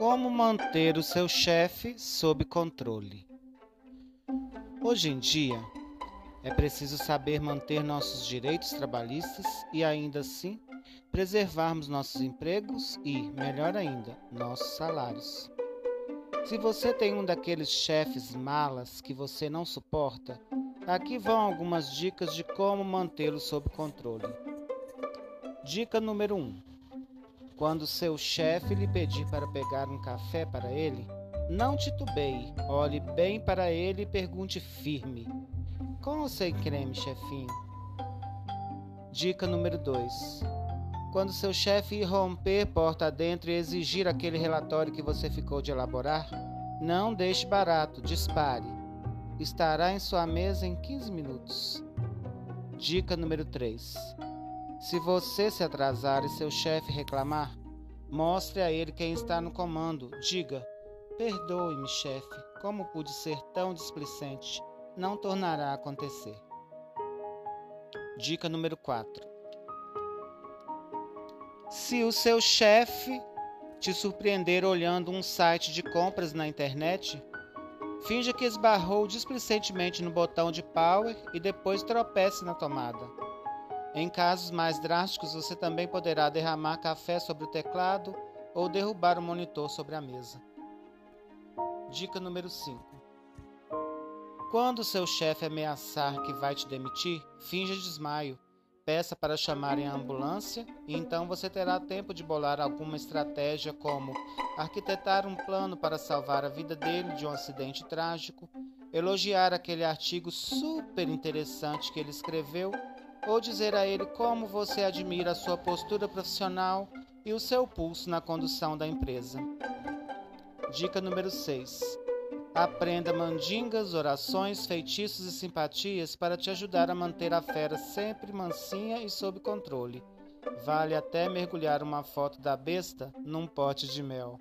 Como manter o seu chefe sob controle? Hoje em dia, é preciso saber manter nossos direitos trabalhistas e ainda assim preservarmos nossos empregos e, melhor ainda, nossos salários. Se você tem um daqueles chefes malas que você não suporta, aqui vão algumas dicas de como mantê-lo sob controle. Dica número 1: um, Quando seu chefe lhe pedir para pegar um café para ele, não titubeie, olhe bem para ele e pergunte firme: Com ou sem creme, chefinho? Dica número 2: Quando seu chefe irromper porta adentro e exigir aquele relatório que você ficou de elaborar, não deixe barato, dispare. Estará em sua mesa em 15 minutos. Dica número 3: Se você se atrasar e seu chefe reclamar, mostre a ele quem está no comando. Diga: Perdoe-me, chefe, como pude ser tão displicente? Não tornará a acontecer. Dica número 4: Se o seu chefe te surpreender olhando um site de compras na internet, finja que esbarrou displicentemente no botão de power e depois tropece na tomada. Em casos mais drásticos, você também poderá derramar café sobre o teclado ou derrubar o monitor sobre a mesa. Dica número 5. Quando seu chefe ameaçar que vai te demitir, finja desmaio peça para chamarem a ambulância e então você terá tempo de bolar alguma estratégia como arquitetar um plano para salvar a vida dele de um acidente trágico, elogiar aquele artigo super interessante que ele escreveu ou dizer a ele como você admira a sua postura profissional e o seu pulso na condução da empresa. Dica número 6. Aprenda mandingas, orações, feitiços e simpatias para te ajudar a manter a fera sempre mansinha e sob controle. Vale até mergulhar uma foto da besta num pote de mel.